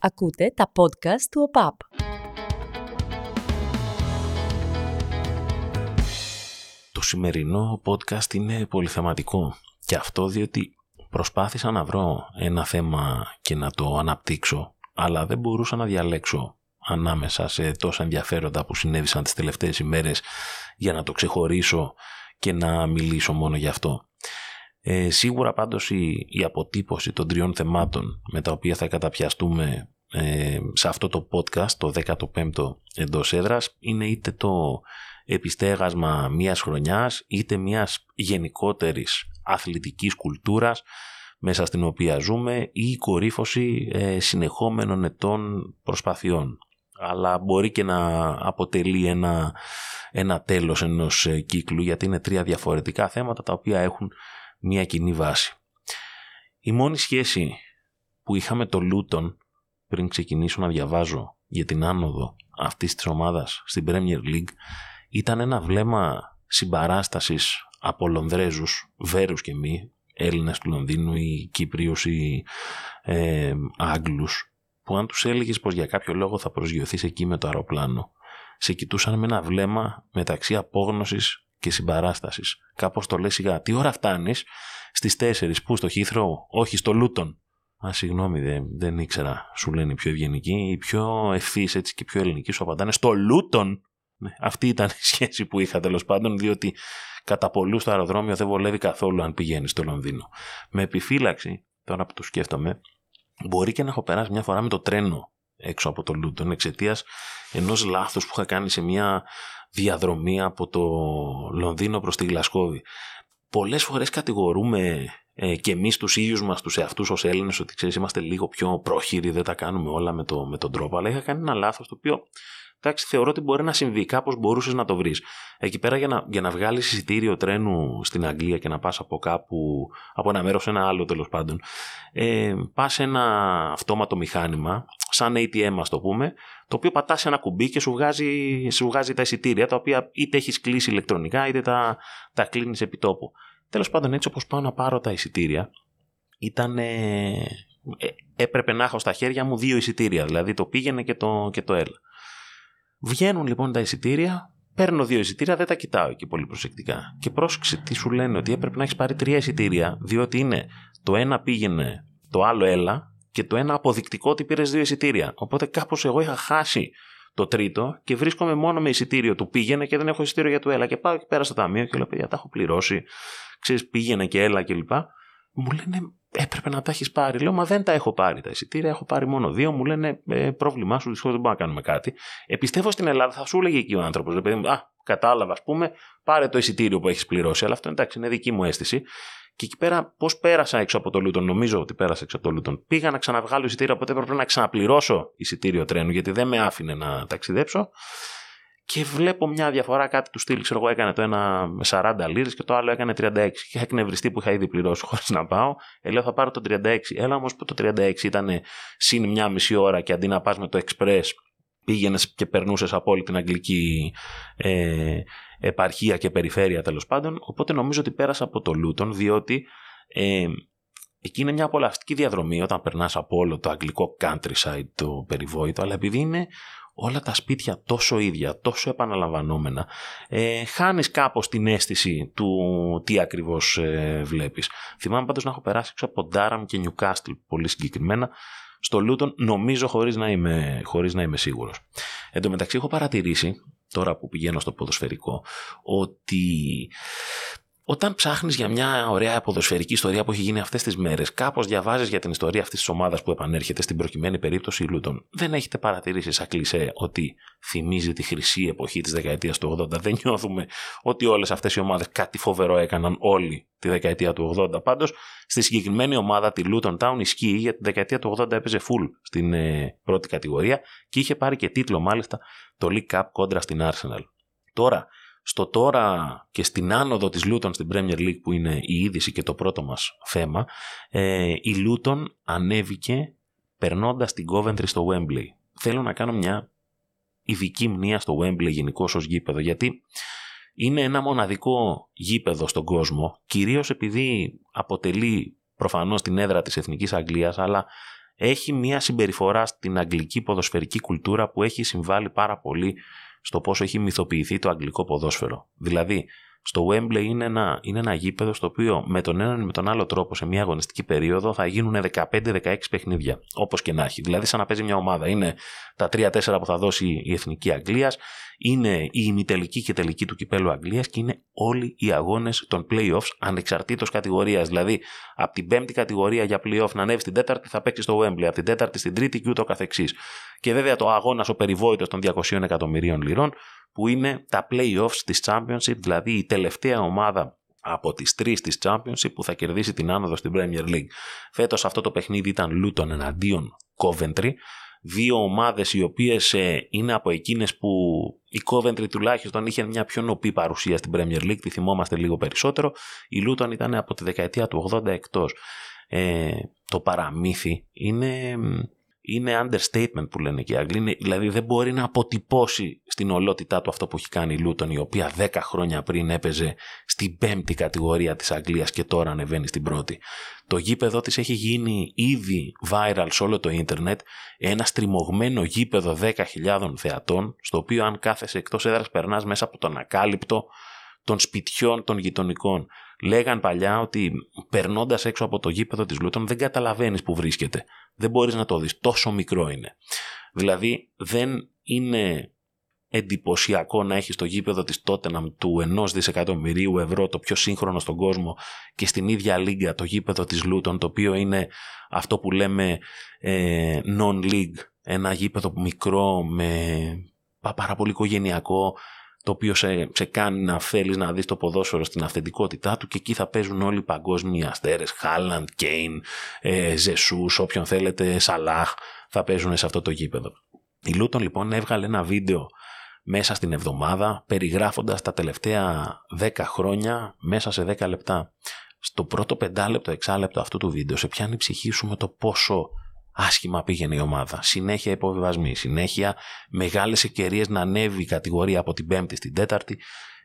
Ακούτε τα podcast του ΟΠΑΠ. Το σημερινό podcast είναι πολυθεματικό και αυτό διότι προσπάθησα να βρω ένα θέμα και να το αναπτύξω αλλά δεν μπορούσα να διαλέξω ανάμεσα σε τόσα ενδιαφέροντα που συνέβησαν τις τελευταίες ημέρες για να το ξεχωρίσω και να μιλήσω μόνο γι' αυτό. Ε, σίγουρα πάντως η, η αποτύπωση των τριών θεμάτων με τα οποία θα καταπιαστούμε ε, σε αυτό το podcast, το 15ο εντός έδρας, είναι είτε το επιστέγασμα μιας χρονιάς, είτε μιας γενικότερης αθλητικής κουλτούρας μέσα στην οποία ζούμε ή η κορύφωση ε, συνεχόμενων ετών προσπαθειών. Αλλά μπορεί και να αποτελεί ένα, ένα τέλος ενός ε, κύκλου γιατί είναι τρία διαφορετικά θέματα τα οποία έχουν μια κοινή βάση. Η μόνη σχέση που είχαμε το Λούτον πριν ξεκινήσω να διαβάζω για την άνοδο αυτής της ομάδας στην Premier League ήταν ένα βλέμμα συμπαράστασης από Λονδρέζους, Βέρους και μη, Έλληνες του Λονδίνου ή Κύπριους ή ε, Άγγλους που αν τους έλεγες πως για κάποιο λόγο θα προσγειωθείς εκεί με το αεροπλάνο σε κοιτούσαν με ένα βλέμμα μεταξύ απόγνωσης και συμπαράστασης. Κάπως το λες σιγά. Τι ώρα φτάνεις; Στις 4 που στο Χήθρο, όχι στο Λούτον. Α, συγγνώμη, δεν, δεν ήξερα. Σου λένε οι πιο ευγενικοί. Οι πιο ευθύς έτσι και πιο ελληνικοί σου απαντάνε στο Λούτον. Ναι, αυτή ήταν η σχέση που είχα τέλος πάντων, διότι κατά πολλούς στο αεροδρόμιο δεν βολεύει καθόλου αν πηγαίνεις στο Λονδίνο. Με επιφύλαξη, τώρα που το σκέφτομαι, μπορεί και να έχω περάσει μια φορά με το τρένο έξω από το Λούτον εξαιτίας ενός λάθους που είχα κάνει σε μια διαδρομή από το Λονδίνο προς τη Γλασκόβη. Πολλές φορές κατηγορούμε ε, και εμείς τους ίδιους μας τους εαυτούς ως Έλληνες ότι ξέρεις είμαστε λίγο πιο πρόχειροι, δεν τα κάνουμε όλα με, το, με τον τρόπο, αλλά είχα κάνει ένα λάθος το οποίο εντάξει, θεωρώ ότι μπορεί να συμβεί, κάπως μπορούσες να το βρεις. Εκεί πέρα για να, για να βγάλεις εισιτήριο τρένου στην Αγγλία και να πας από κάπου, από ένα μέρος σε ένα άλλο τέλος πάντων, ε, πας σε ένα αυτόματο μηχάνημα, σαν ATM ας το πούμε, το οποίο πατάς ένα κουμπί και σου βγάζει, σου βγάζει τα εισιτήρια, τα οποία είτε έχεις κλείσει ηλεκτρονικά είτε τα, τα κλείνεις επί τόπου. Τέλος πάντων, έτσι όπως πάω να πάρω τα εισιτήρια, ήταν. Ε, έπρεπε να έχω στα χέρια μου δύο εισιτήρια, δηλαδή το πήγαινε και το, και το έλα. Βγαίνουν λοιπόν τα εισιτήρια, παίρνω δύο εισιτήρια, δεν τα κοιτάω εκεί πολύ προσεκτικά. Και πρόσεξε τι σου λένε, ότι έπρεπε να έχεις πάρει τρία εισιτήρια, διότι είναι το ένα πήγαινε, το άλλο έλα, και το ένα αποδεικτικό ότι πήρες δύο εισιτήρια. Οπότε κάπως εγώ είχα χάσει το τρίτο και βρίσκομαι μόνο με εισιτήριο του πήγαινε και δεν έχω εισιτήριο για το έλα. Και πάω και πέρα στο ταμείο και λέω: Παιδιά, τα έχω πληρώσει. Ξέρεις, πήγαινε και έλα κλπ. Μου λένε: Έπρεπε να τα έχεις πάρει. Λέω: Μα δεν τα έχω πάρει τα εισιτήρια, έχω πάρει μόνο δύο. Μου λένε: ε, Πρόβλημά σου, δυστυχώς δεν μπορούμε να κάνουμε κάτι. Επιστεύω στην Ελλάδα, θα σου έλεγε εκεί ο άνθρωπος: Α, κατάλαβα, ας πούμε, πάρε το εισιτήριο που έχεις πληρώσει. Αλλά αυτό εντάξει, είναι δική μου αίσθηση. Και εκεί πέρα, πώς πέρασα έξω από το Λούτον, νομίζω ότι πέρασα έξω από το Λούτον. Πήγα να ξαναβγάλω εισιτήριο, οπότε έπρεπε να ξαναπληρώσω εισιτήριο τρένου, γιατί δεν με άφηνε να ταξιδέψω. Και βλέπω μια διαφορά, κάτι του στυλ, ξέρω εγώ, έκανε το ένα με 40 λίρες και το άλλο έκανε 36. Και είχα εκνευριστεί που είχα ήδη πληρώσει χωρίς να πάω. Ε, λέω θα πάρω το 36. Έλα όμως που το 36 ήταν συν μια μισή ώρα και αντί να πας με το express πήγαινες και περνούσες από όλη την αγγλική ε, επαρχία και περιφέρεια τέλος πάντων. Οπότε νομίζω ότι πέρασα από το Λούτον, διότι ε, εκεί είναι μια απολαυστική διαδρομή όταν περνάς από όλο το αγγλικό countryside, το περιβόητο, αλλά επειδή είναι όλα τα σπίτια τόσο ίδια, τόσο επαναλαμβανόμενα, ε, χάνεις κάπως την αίσθηση του τι ακριβώς ε, βλέπεις. Θυμάμαι πάντως να έχω περάσει έξω από Ντάραμ και Νιουκάστλ πολύ συγκεκριμένα, στο Λούτον, νομίζω χωρίς να είμαι, χωρίς να είμαι σίγουρος. Εν τω μεταξύ έχω παρατηρήσει, τώρα που πηγαίνω στο ποδοσφαιρικό, ότι όταν ψάχνεις για μια ωραία ποδοσφαιρική ιστορία που έχει γίνει αυτές τις μέρες, κάπως διαβάζεις για την ιστορία αυτής της ομάδας που επανέρχεται στην προκειμένη περίπτωση Λούτων. Δεν έχετε παρατηρήσει σαν κλεισέ ότι θυμίζει τη χρυσή εποχή της δεκαετίας του 80. Δεν νιώθουμε ότι όλες αυτές οι ομάδες κάτι φοβερό έκαναν όλοι τη δεκαετία του 80. Πάντως, στη συγκεκριμένη ομάδα, τη Luton Town, ισχύει για τη δεκαετία του 80 έπαιζε full στην ε, πρώτη κατηγορία και είχε πάρει και τίτλο μάλιστα το League Cup κόντρα στην Arsenal. Τώρα, στο τώρα και στην άνοδο της Λούτον στην Premier League που είναι η είδηση και το πρώτο μας θέμα, ε, η Λούτον ανέβηκε περνώντας την Coventry στο Wembley. Θέλω να κάνω μια ειδική μνήμα στο Wembley γενικώ ως γήπεδο, γιατί είναι ένα μοναδικό γήπεδο στον κόσμο, κυρίως επειδή αποτελεί προφανώς την έδρα της Εθνικής Αγγλίας, αλλά έχει μια συμπεριφορά στην αγγλική ποδοσφαιρική κουλτούρα που έχει συμβάλει πάρα πολύ στο πόσο έχει μυθοποιηθεί το αγγλικό ποδόσφαιρο. Δηλαδή, στο Wembley είναι ένα, είναι ένα γήπεδο στο οποίο με τον έναν ή με τον άλλο τρόπο σε μια αγωνιστική περίοδο θα γίνουν 15-16 παιχνίδια. Όπως και να έχει. Δηλαδή, σαν να παίζει μια ομάδα. Είναι τα 3-4 που θα δώσει η Εθνική Αγγλίας, είναι η ημιτελική και τελική του κυπέλου Αγγλίας και είναι όλοι οι αγώνες των playoffs ανεξαρτήτως κατηγορίας. Δηλαδή, από την πέμπτη κατηγορία για playoff να ανέβει στην τέταρτη θα παίξει στο Wembley, από την τέταρτη στην τρίτη και ούτω καθεξής. Και βέβαια το αγώνας ο περιβόητος των 200 εκατομμυρίων λιρών που είναι τα playoffs της Championship, δηλαδή η τελευταία ομάδα από τις τρεις της Championship που θα κερδίσει την άνοδο στην Premier League. Φέτος αυτό το παιχνίδι ήταν Luton εναντίον Coventry, δύο ομάδες οι οποίες ε, είναι από εκείνες που η Coventry τουλάχιστον είχε μια πιο νοπή παρουσία στην Premier League, τη θυμόμαστε λίγο περισσότερο, η Luton ήταν από τη δεκαετία του 80 εκτός. Ε, το παραμύθι είναι είναι understatement που λένε και οι Άγγλοι. Δηλαδή δεν μπορεί να αποτυπώσει στην ολότητά του αυτό που έχει κάνει η Λούτον, η οποία 10 χρόνια πριν έπαιζε στην πέμπτη κατηγορία της Αγγλίας και τώρα ανεβαίνει στην πρώτη. Το γήπεδο της έχει γίνει ήδη viral σε όλο το ίντερνετ, ένα στριμωγμένο γήπεδο 10.000 θεατών, στο οποίο αν κάθεσαι εκτός έδρας περνάς μέσα από τον ακάλυπτο των σπιτιών των γειτονικών. Λέγαν παλιά ότι περνώντας έξω από το γήπεδο της Λούτων δεν καταλαβαίνεις που βρίσκεται. Δεν μπορείς να το δεις. Τόσο μικρό είναι. Δηλαδή δεν είναι εντυπωσιακό να έχεις το γήπεδο της Τότεναμ του 1 δισεκατομμυρίου ευρώ το πιο σύγχρονο στον κόσμο και στην ίδια λίγα το γήπεδο της Λούτων το οποίο είναι αυτό που λέμε ε, non-league ένα γήπεδο μικρό με πάρα πολύ οικογενειακό το οποίο σε, σε κάνει να θέλεις να δεις το ποδόσφαιρο στην αυθεντικότητά του και εκεί θα παίζουν όλοι οι παγκόσμιοι αστέρες. Χάλαντ, Κέιν, ε, Ζεσού, όποιον θέλετε, Σαλάχ, θα παίζουν σε αυτό το γήπεδο. Η Λούτον λοιπόν έβγαλε ένα βίντεο μέσα στην εβδομάδα περιγράφοντας τα τελευταία 10 χρόνια μέσα σε 10 λεπτά. Στο πρώτο πεντάλεπτο, εξάλεπτο αυτού του βίντεο σε πιάνει η ψυχή σου με το πόσο άσχημα πήγαινε η ομάδα. Συνέχεια υποβιβασμοί, συνέχεια μεγάλες ευκαιρίες να ανέβει η κατηγορία από την πέμπτη στην τέταρτη,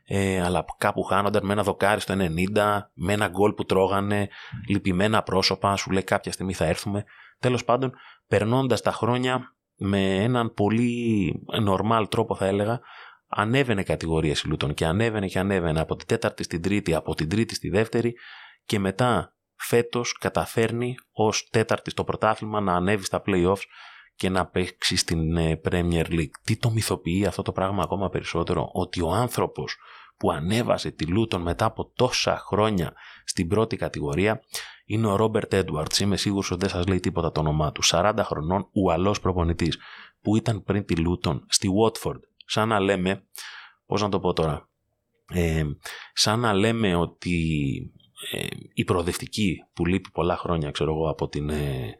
ε, αλλά κάπου χάνονταν με ένα δοκάρι στο 90, με ένα γκολ που τρώγανε, λυπημένα πρόσωπα, σου λέει κάποια στιγμή θα έρθουμε. Τέλος πάντων, περνώντας τα χρόνια με έναν πολύ normal τρόπο θα έλεγα, ανέβαινε κατηγορία η Λούτων και ανέβαινε και ανέβαινε από την τέταρτη στην τρίτη, από την τρίτη στη δεύτερη και μετά φέτος καταφέρνει ως τέταρτη στο πρωτάθλημα να ανέβει στα playoffs και να παίξει στην ε, Premier League. Τι το μυθοποιεί αυτό το πράγμα ακόμα περισσότερο, ότι ο άνθρωπος που ανέβασε τη Λούτον μετά από τόσα χρόνια στην πρώτη κατηγορία είναι ο Ρόμπερτ Έντουαρτς. Είμαι σίγουρος ότι δεν σας λέει τίποτα το όνομά του. 40 χρονών ουαλός προπονητής που ήταν πριν τη Λούτον στη Watford. Σαν να λέμε, πώς να το πω τώρα, ε, σαν να λέμε ότι ε, η προοδευτική που λείπει πολλά χρόνια ξέρω εγώ, από, την, ε,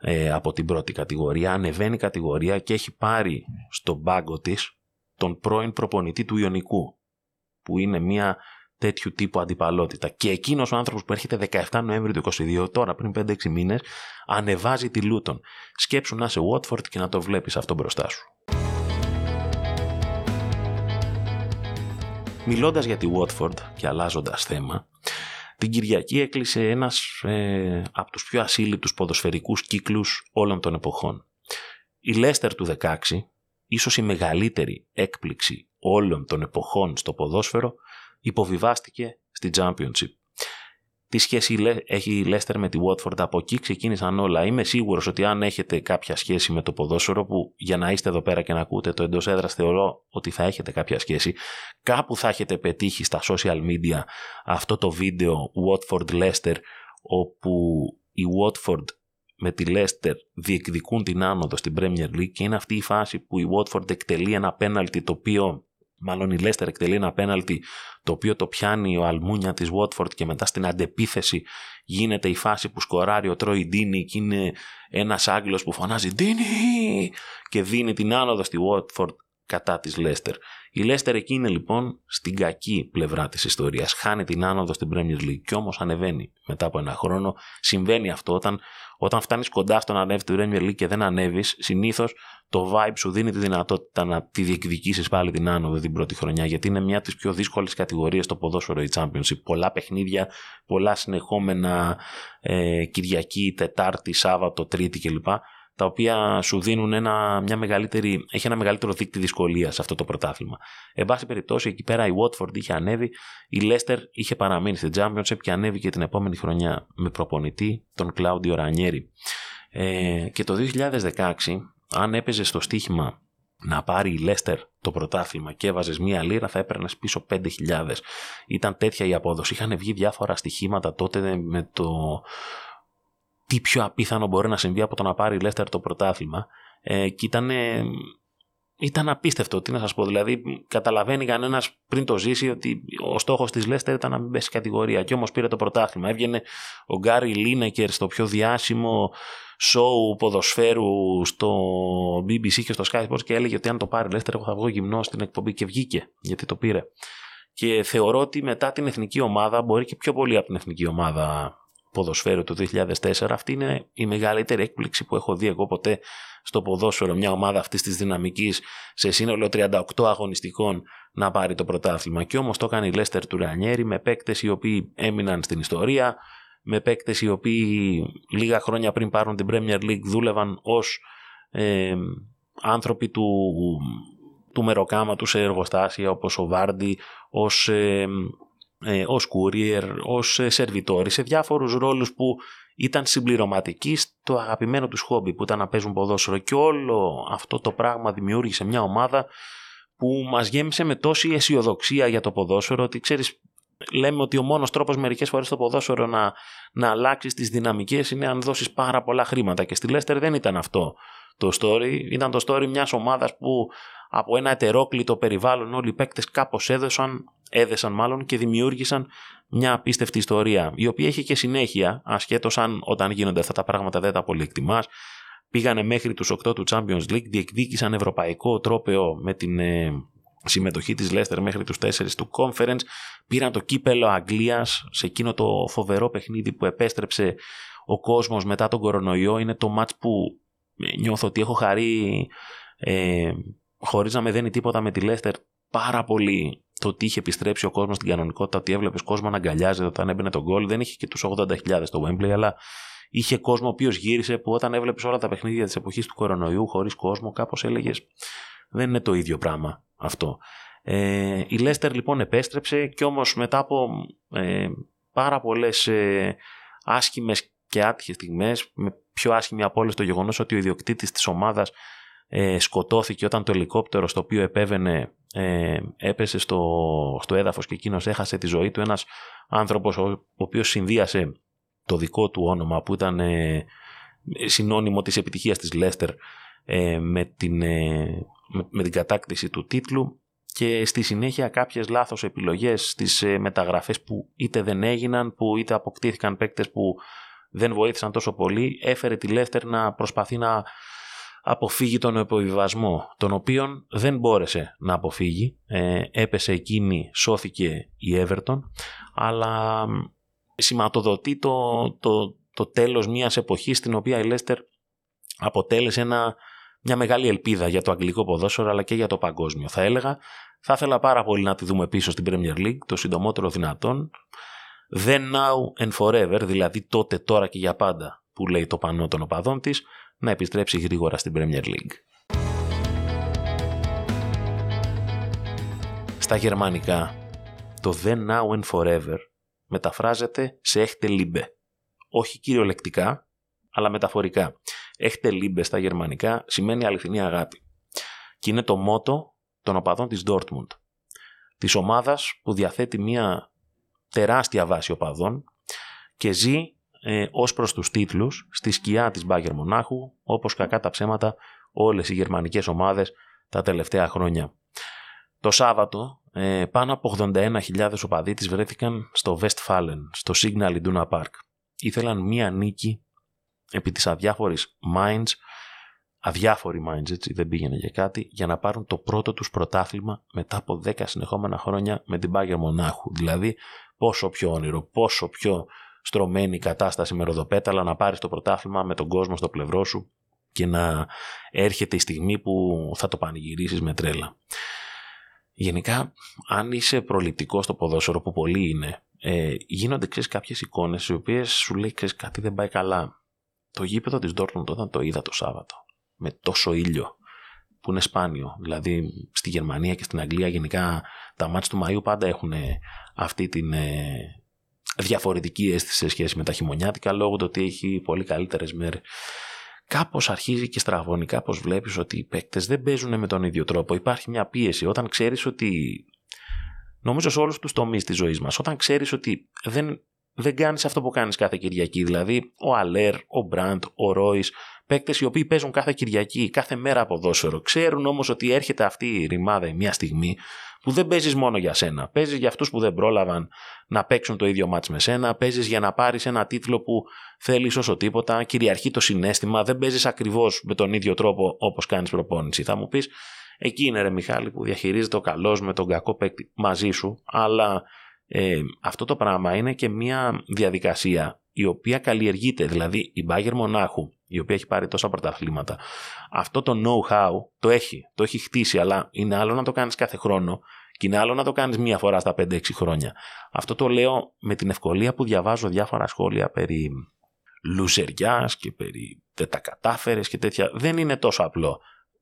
ε, από την πρώτη κατηγορία ανεβαίνει κατηγορία και έχει πάρει στον πάγκο της τον πρώην προπονητή του Ιωνικού που είναι μια τέτοιου τύπου αντιπαλότητα. Και εκείνος ο άνθρωπος που έρχεται 17 Νοέμβρη του 22, τώρα πριν 5-6 μήνες, ανεβάζει τη Λούτον. Σκέψου να είσαι Watford και να το βλέπεις αυτό μπροστά σου. Μιλώντας για τη Watford και αλλάζοντας θέμα, την Κυριακή έκλεισε ένας ε, από τους πιο ασύλληπτους ποδοσφαιρικούς κύκλους όλων των εποχών. Η Λέστερ του 16, ίσως η μεγαλύτερη έκπληξη όλων των εποχών στο ποδόσφαιρο, υποβιβάστηκε στη Championship τι σχέση έχει η Λέστερ με τη Watford. Από εκεί ξεκίνησαν όλα. Είμαι σίγουρος ότι αν έχετε κάποια σχέση με το ποδόσφαιρο, που για να είστε εδώ πέρα και να ακούτε το εντός έδρας, θεωρώ ότι θα έχετε κάποια σχέση, κάπου θα έχετε πετύχει στα social media αυτό το βίντεο Watford Leicester, όπου η Watford με τη Leicester διεκδικούν την άνοδο στην Premier League και είναι αυτή η φάση που η Watford εκτελεί ένα πέναλτι το οποίο μάλλον η Λέστερ εκτελεί ένα πέναλτι το οποίο το πιάνει ο Αλμούνια της Watford και μετά στην αντεπίθεση γίνεται η φάση που σκοράρει ο Τρόι Ντίνι και είναι ένας Άγγλος που φωνάζει Ντίνι και δίνει την άνοδο στη Watford κατά της Λέστερ. Η Λέστερ εκεί είναι λοιπόν στην κακή πλευρά της ιστορίας. Χάνει την άνοδο στην Premier League και όμως ανεβαίνει μετά από ένα χρόνο. Συμβαίνει αυτό όταν, όταν φτάνεις κοντά στο να ανέβεις στην Premier League και δεν ανέβεις, συνήθως το vibe σου δίνει τη δυνατότητα να τη διεκδικήσεις πάλι την άνοδο την πρώτη χρονιά γιατί είναι μια από τις πιο δύσκολες κατηγορίες στο ποδόσφαιρο η Championship. Πολλά παιχνίδια, πολλά συνεχόμενα ε, Κυριακή, Τετάρτη, Σάββατο, Τρίτη κλπ τα οποία σου δίνουν ένα, μια μεγαλύτερη, έχει ένα μεγαλύτερο δείκτη δυσκολίας σε αυτό το πρωτάθλημα. Εν πάση περιπτώσει, εκεί πέρα η Watford είχε ανέβει, η Leicester είχε παραμείνει στην Championship και ανέβηκε την επόμενη χρονιά με προπονητή τον Κλάουντιο Ρανιέρη. Ε, και το 2016, αν έπαιζε στο στοίχημα να πάρει η Leicester το πρωτάθλημα και έβαζες μία λίρα, θα έπαιρνες πίσω 5.000. Ήταν τέτοια η απόδοση. Είχαν βγει διάφορα στοιχήματα τότε με το τι πιο απίθανο μπορεί να συμβεί από το να πάρει η Λέστερ το πρωτάθλημα. Ε, και ήταν, ήταν απίστευτο. Τι να σας πω, δηλαδή καταλαβαίνει κανένας πριν το ζήσει ότι ο στόχος της Λέστερ ήταν να μην πέσει κατηγορία. Και όμως πήρε το πρωτάθλημα. Έβγαινε ο Γκάρι Λίνεκερ στο πιο διάσημο σοου ποδοσφαίρου στο BBC και στο Sky Sports και έλεγε ότι αν το πάρει η Λέστερ, εγώ θα βγω γυμνό στην εκπομπή και βγήκε γιατί το πήρε. Και θεωρώ ότι μετά την εθνική ομάδα, μπορεί και πιο πολύ από την εθνική ομάδα ποδοσφαίρου του 2004. Αυτή είναι η μεγαλύτερη έκπληξη που έχω δει εγώ ποτέ στο ποδόσφαιρο. Μια ομάδα αυτής της δυναμικής σε σύνολο 38 αγωνιστικών να πάρει το πρωτάθλημα. Και όμως το έκανε η Λέστερ του Ρανιέρη με παίκτες οι οποίοι έμειναν στην ιστορία, με παίκτες οι οποίοι λίγα χρόνια πριν πάρουν την Premier League δούλευαν ως ε, άνθρωποι του, του μεροκάματου σε εργοστάσια όπως ο Βάρντι, ως ε, ε, ως courier, ως ε, σερβιτόροι, σε διάφορους ρόλους που ήταν συμπληρωματικοί στο αγαπημένο τους χόμπι που ήταν να παίζουν ποδόσφαιρο. Και όλο αυτό το πράγμα δημιούργησε μια ομάδα που μας γέμισε με τόση αισιοδοξία για το ποδόσφαιρο ότι ξέρεις λέμε ότι ο μόνος τρόπος μερικές φορές στο ποδόσφαιρο να, να αλλάξεις τις δυναμικές είναι αν δώσεις πάρα πολλά χρήματα. Και στη Λέστερ δεν ήταν αυτό το story, ήταν το story μιας ομάδας που από ένα ετερόκλητο περιβάλλον όλοι οι παίκτες κάπως έδωσαν έδεσαν μάλλον και δημιούργησαν μια απίστευτη ιστορία, η οποία έχει και συνέχεια, ασχέτως αν όταν γίνονται αυτά τα πράγματα δεν τα πολύ εκτιμά. Πήγανε μέχρι τους 8 του Champions League, διεκδίκησαν ευρωπαϊκό τρόπεο με την ε, συμμετοχή της Leicester μέχρι τους 4 του Conference, πήραν το κύπελο Αγγλίας σε εκείνο το φοβερό παιχνίδι που επέστρεψε ο κόσμος μετά τον κορονοϊό, είναι το match που ε, νιώθω ότι έχω χαρεί ε, χωρίς να με δένει τίποτα με τη Leicester πάρα πολύ το ότι είχε επιστρέψει ο κόσμος στην κανονικότητα, ότι έβλεπες κόσμο να αγκαλιάζεται όταν έμπαινε τον γκολ. Δεν είχε και τους 80.000 στο Wembley, αλλά είχε κόσμο ο οποίος γύρισε που όταν έβλεπες όλα τα παιχνίδια της εποχής του κορονοϊού χωρίς κόσμο, κάπως έλεγες δεν είναι το ίδιο πράγμα αυτό. Ε, η Λέστερ λοιπόν επέστρεψε και όμως μετά από ε, πάρα πολλές ε, άσχημες και άτυχες στιγμές με πιο άσχημη από όλες το γεγονός ότι ο ιδιοκτήτης της ομάδας ε, σκοτώθηκε όταν το ελικόπτερο στο οποίο επέβαινε ε, έπεσε στο, στο έδαφος και εκείνος έχασε τη ζωή του. Ένας άνθρωπος ο, ο οποίος συνδύασε το δικό του όνομα που ήταν ε, συνώνυμο της επιτυχίας της Λέστερ ε, με, την, ε, με, την κατάκτηση του τίτλου. Και στη συνέχεια κάποιες λάθος επιλογές στις ε, μεταγραφές που είτε δεν έγιναν που είτε αποκτήθηκαν παίκτες που δεν βοήθησαν τόσο πολύ έφερε τη Λέστερ να προσπαθεί να αποφύγει τον υποβιβασμό, τον οποίον δεν μπόρεσε να αποφύγει. Ε, έπεσε εκείνη, σώθηκε η Everton, αλλά σηματοδοτεί το, το, το τέλος μιας εποχής στην οποία η Leicester αποτέλεσε ένα, μια μεγάλη ελπίδα για το αγγλικό ποδόσφαιρο αλλά και για το παγκόσμιο. Θα έλεγα, θα ήθελα πάρα πολύ να τη δούμε πίσω στην Premier League το συντομότερο δυνατόν. Then now and forever, δηλαδή τότε, τώρα και για πάντα που λέει το πανό των οπαδών της, να επιστρέψει γρήγορα στην Premier League. Στα γερμανικά, το Then Now and Forever μεταφράζεται σε έχτε λίμπε. Όχι κυριολεκτικά, αλλά μεταφορικά. Έχτε λίμπε στα γερμανικά σημαίνει αληθινή αγάπη. Και είναι το μότο των οπαδών της Dortmund. Της ομάδας που διαθέτει μια τεράστια βάση οπαδών και ζει ε, ως προς τους τίτλους στη σκιά της Μπάγκερ Μονάχου, όπως κακά τα ψέματα όλες οι γερμανικές ομάδες τα τελευταία χρόνια. Το Σάββατο, ε, πάνω από 81.000 οπαδοί της βρέθηκαν στο Westfalen, στο Signal Iduna Park. Ήθελαν μία νίκη επί της αδιάφορης Mainz, αδιάφοροι Mainz έτσι, δεν πήγαινε για κάτι, για να πάρουν το πρώτο τους πρωτάθλημα μετά από 10 συνεχόμενα χρόνια με την Bayern Μονάχου. Δηλαδή πόσο πιο όνειρο, πόσο πιο στρωμένη κατάσταση με ροδοπέταλα να πάρεις το πρωτάθλημα με τον κόσμο στο πλευρό σου και να έρχεται η στιγμή που θα το πανηγυρίσεις με τρέλα. Γενικά, αν είσαι προληπτικός στο ποδόσφαιρο, που πολλοί είναι, ε, γίνονται ξέρεις, κάποιες εικόνες οι οποίες σου λέει ξέρεις, κάτι δεν πάει καλά. Το γήπεδο της Dortmund όταν το είδα το Σάββατο, με τόσο ήλιο, που είναι σπάνιο. Δηλαδή, στη Γερμανία και στην Αγγλία γενικά τα μάτια του Μαΐου πάντα έχουν αυτή την ε, διαφορετική αίσθηση σε σχέση με τα χειμωνιάτικα, λόγω του ότι έχει πολύ καλύτερες μέρες κάπως αρχίζει και στραβώνει, κάπως βλέπεις ότι οι παίκτες δεν παίζουν με τον ίδιο τρόπο. Υπάρχει μια πίεση όταν ξέρεις ότι. Νομίζω σε όλους τους τομείς της ζωής μας, όταν ξέρεις ότι δεν, δεν κάνεις αυτό που κάνεις κάθε Κυριακή, δηλαδή ο Αλέρ, ο Μπραντ, ο Ρόι, παίκτες οι οποίοι παίζουν κάθε Κυριακή, κάθε μέρα ποδόσφαιρο, ξέρουν όμως ότι έρχεται αυτή η ρημάδα μια στιγμή που δεν παίζεις μόνο για σένα. Παίζεις για αυτούς που δεν πρόλαβαν να παίξουν το ίδιο μάτς με σένα. Παίζεις για να πάρεις ένα τίτλο που θέλεις όσο τίποτα. Κυριαρχεί το συνέστημα. Δεν παίζεις ακριβώς με τον ίδιο τρόπο όπως κάνεις προπόνηση. Θα μου πεις, εκεί είναι ρε Μιχάλη που διαχειρίζεται ο καλός με τον κακό παίκτη μαζί σου. Αλλά ε, αυτό το πράγμα είναι και μια διαδικασία η οποία καλλιεργείται. Δηλαδή η Μπάγκερ Μονάχου η οποία έχει πάρει τόσα πρωταθλήματα. Αυτό το know-how το έχει, το έχει χτίσει, αλλά είναι άλλο να το κάνεις κάθε χρόνο και είναι άλλο να το κάνεις μία φορά στα 5-6 χρόνια. Αυτό το λέω με την ευκολία που διαβάζω διάφορα σχόλια περί λουζεριάς και περί δεν τα κατάφερες και τέτοια. Δεν είναι τόσο απλό.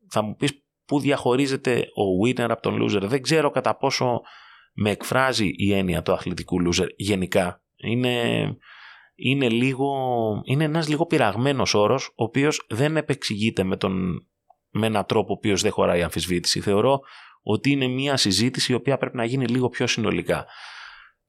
Θα μου πεις πού διαχωρίζεται ο winner από τον loser. Δεν ξέρω κατά πόσο με εκφράζει η έννοια του αθλητικού loser γενικά. Είναι είναι, λίγο, είναι ένας λίγο πειραγμένος όρος, ο οποίος δεν επεξηγείται με, τον, με έναν τρόπο ο οποίος δεν χωράει αμφισβήτηση. Θεωρώ ότι είναι μια συζήτηση η οποία πρέπει να γίνει λίγο πιο συνολικά.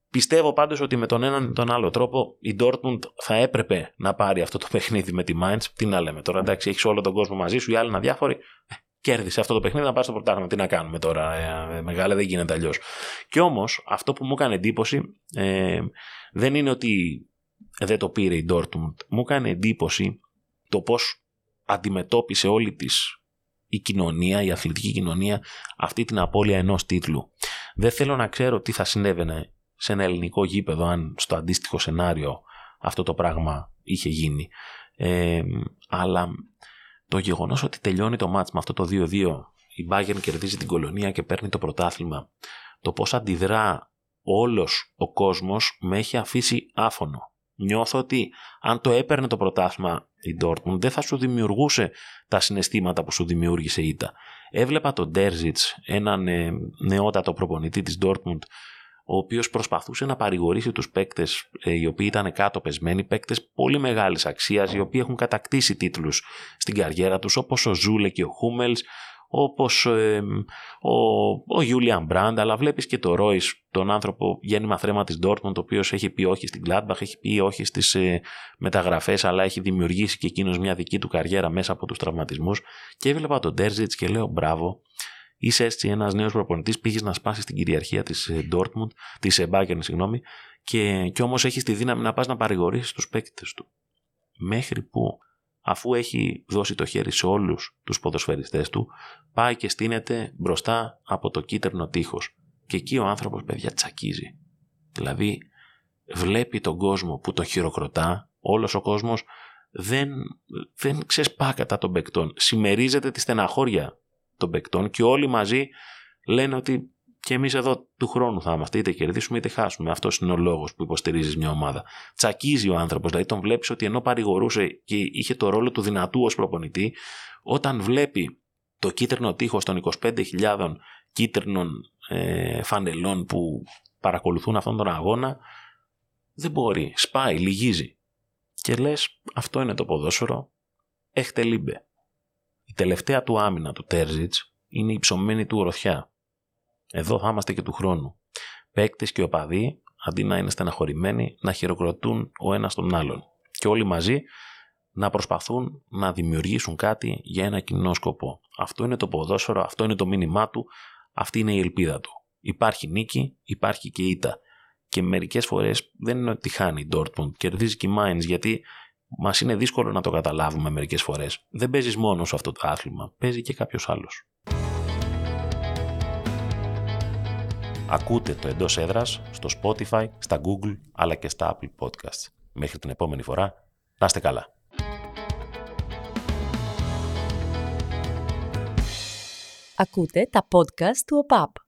Πιστεύω πάντως ότι με τον έναν ή τον άλλο τρόπο η Dortmund θα έπρεπε να πάρει αυτό το παιχνίδι με τη Mainz. Τι να λέμε τώρα, εντάξει, έχεις όλο τον κόσμο μαζί σου, οι άλλοι είναι αδιάφοροι. Ε, κέρδισε αυτό το παιχνίδι να πάρει στο πρωτάθλημα. Τι να κάνουμε τώρα, ε, ε, μεγάλα δεν γίνεται αλλιώς. Και όμως αυτό που μου έκανε εντύπωση ε, δεν είναι ότι δεν το πήρε η Dortmund. Μου έκανε εντύπωση το πώς αντιμετώπισε όλη της η κοινωνία, η αθλητική κοινωνία αυτή την απώλεια ενός τίτλου. Δεν θέλω να ξέρω τι θα συνέβαινε σε ένα ελληνικό γήπεδο αν στο αντίστοιχο σενάριο αυτό το πράγμα είχε γίνει. Ε, αλλά το γεγονός ότι τελειώνει το μάτς με αυτό το 2-2 η Bayern κερδίζει την κολονία και παίρνει το πρωτάθλημα το πώς αντιδρά όλος ο κόσμος με έχει αφήσει άφωνο νιώθω ότι αν το έπαιρνε το πρωτάθλημα η Dortmund δεν θα σου δημιουργούσε τα συναισθήματα που σου δημιούργησε η ήττα. Έβλεπα τον Ντέρζιτς, έναν ε, νεότατο προπονητή της Dortmund, ο οποίος προσπαθούσε να παρηγορήσει τους παίκτες ε, οι οποίοι ήταν κάτω πεσμένοι, παίκτες πολύ μεγάλης αξίας, οι οποίοι έχουν κατακτήσει τίτλους στην καριέρα τους, όπως ο Ζούλε και ο Χούμελς, όπως ε, ο, ο Julian Brand, αλλά βλέπεις και το Royce, τον άνθρωπο γέννημα θρέμα της Dortmund, ο οποίος έχει πει όχι στην Gladbach, έχει πει όχι στις ε, μεταγραφές, αλλά έχει δημιουργήσει και εκείνος μια δική του καριέρα μέσα από τους τραυματισμούς και έβλεπα τον Terzic και λέω μπράβο, είσαι έτσι ένας νέος προπονητής, πήγες να σπάσεις την κυριαρχία της ε, Dortmund, της ε, Bayern, συγγνώμη, και, και όμως έχεις τη δύναμη να πας να παρηγορήσεις τους παίκτες του. Μέχρι που αφού έχει δώσει το χέρι σε όλους τους ποδοσφαιριστές του, πάει και στείνεται μπροστά από το κίτρινο τείχος. Και εκεί ο άνθρωπος, παιδιά, τσακίζει. Δηλαδή, βλέπει τον κόσμο που τον χειροκροτά, όλος ο κόσμος δεν, δεν ξεσπά κατά των παικτών. Συμμερίζεται τη στεναχώρια των παικτών και όλοι μαζί λένε ότι και εμείς εδώ του χρόνου θα είμαστε, είτε κερδίσουμε είτε χάσουμε. Αυτός είναι ο λόγος που υποστηρίζεις μια ομάδα. Τσακίζει ο άνθρωπος, δηλαδή τον βλέπεις ότι ενώ παρηγορούσε και είχε το ρόλο του δυνατού ως προπονητή, όταν βλέπει το κίτρινο τείχος των 25.000 κίτρινων ε, φανελών που παρακολουθούν αυτόν τον αγώνα, δεν μπορεί. Σπάει, λυγίζει. Και λες, αυτό είναι το ποδόσφαιρο. Έχτε λίμπε. Η τελευταία του άμυνα του Τέρζιτς είναι η ψωμένη του οροθιά. Εδώ θα είμαστε και του χρόνου. Παίκτες και οπαδοί, αντί να είναι στεναχωρημένοι, να χειροκροτούν ο ένας τον άλλον. Και όλοι μαζί να προσπαθούν να δημιουργήσουν κάτι για ένα κοινό σκοπό. Αυτό είναι το ποδόσφαιρο, αυτό είναι το μήνυμά του, αυτή είναι η ελπίδα του. Υπάρχει νίκη, υπάρχει και ήττα. Και μερικές φορές δεν είναι ότι χάνει η Dortmund, κερδίζει και η Mainz γιατί Μας είναι δύσκολο να το καταλάβουμε μερικές φορές. Δεν παίζεις μόνος σε αυτό το άθλημα, παίζει και κάποιος άλλος. Ακούτε το εντός έδρας στο Spotify, στα Google αλλά και στα Apple Podcasts. Μέχρι την επόμενη φορά, να είστε καλά. Ακούτε τα podcast του ΟΠΑΠ.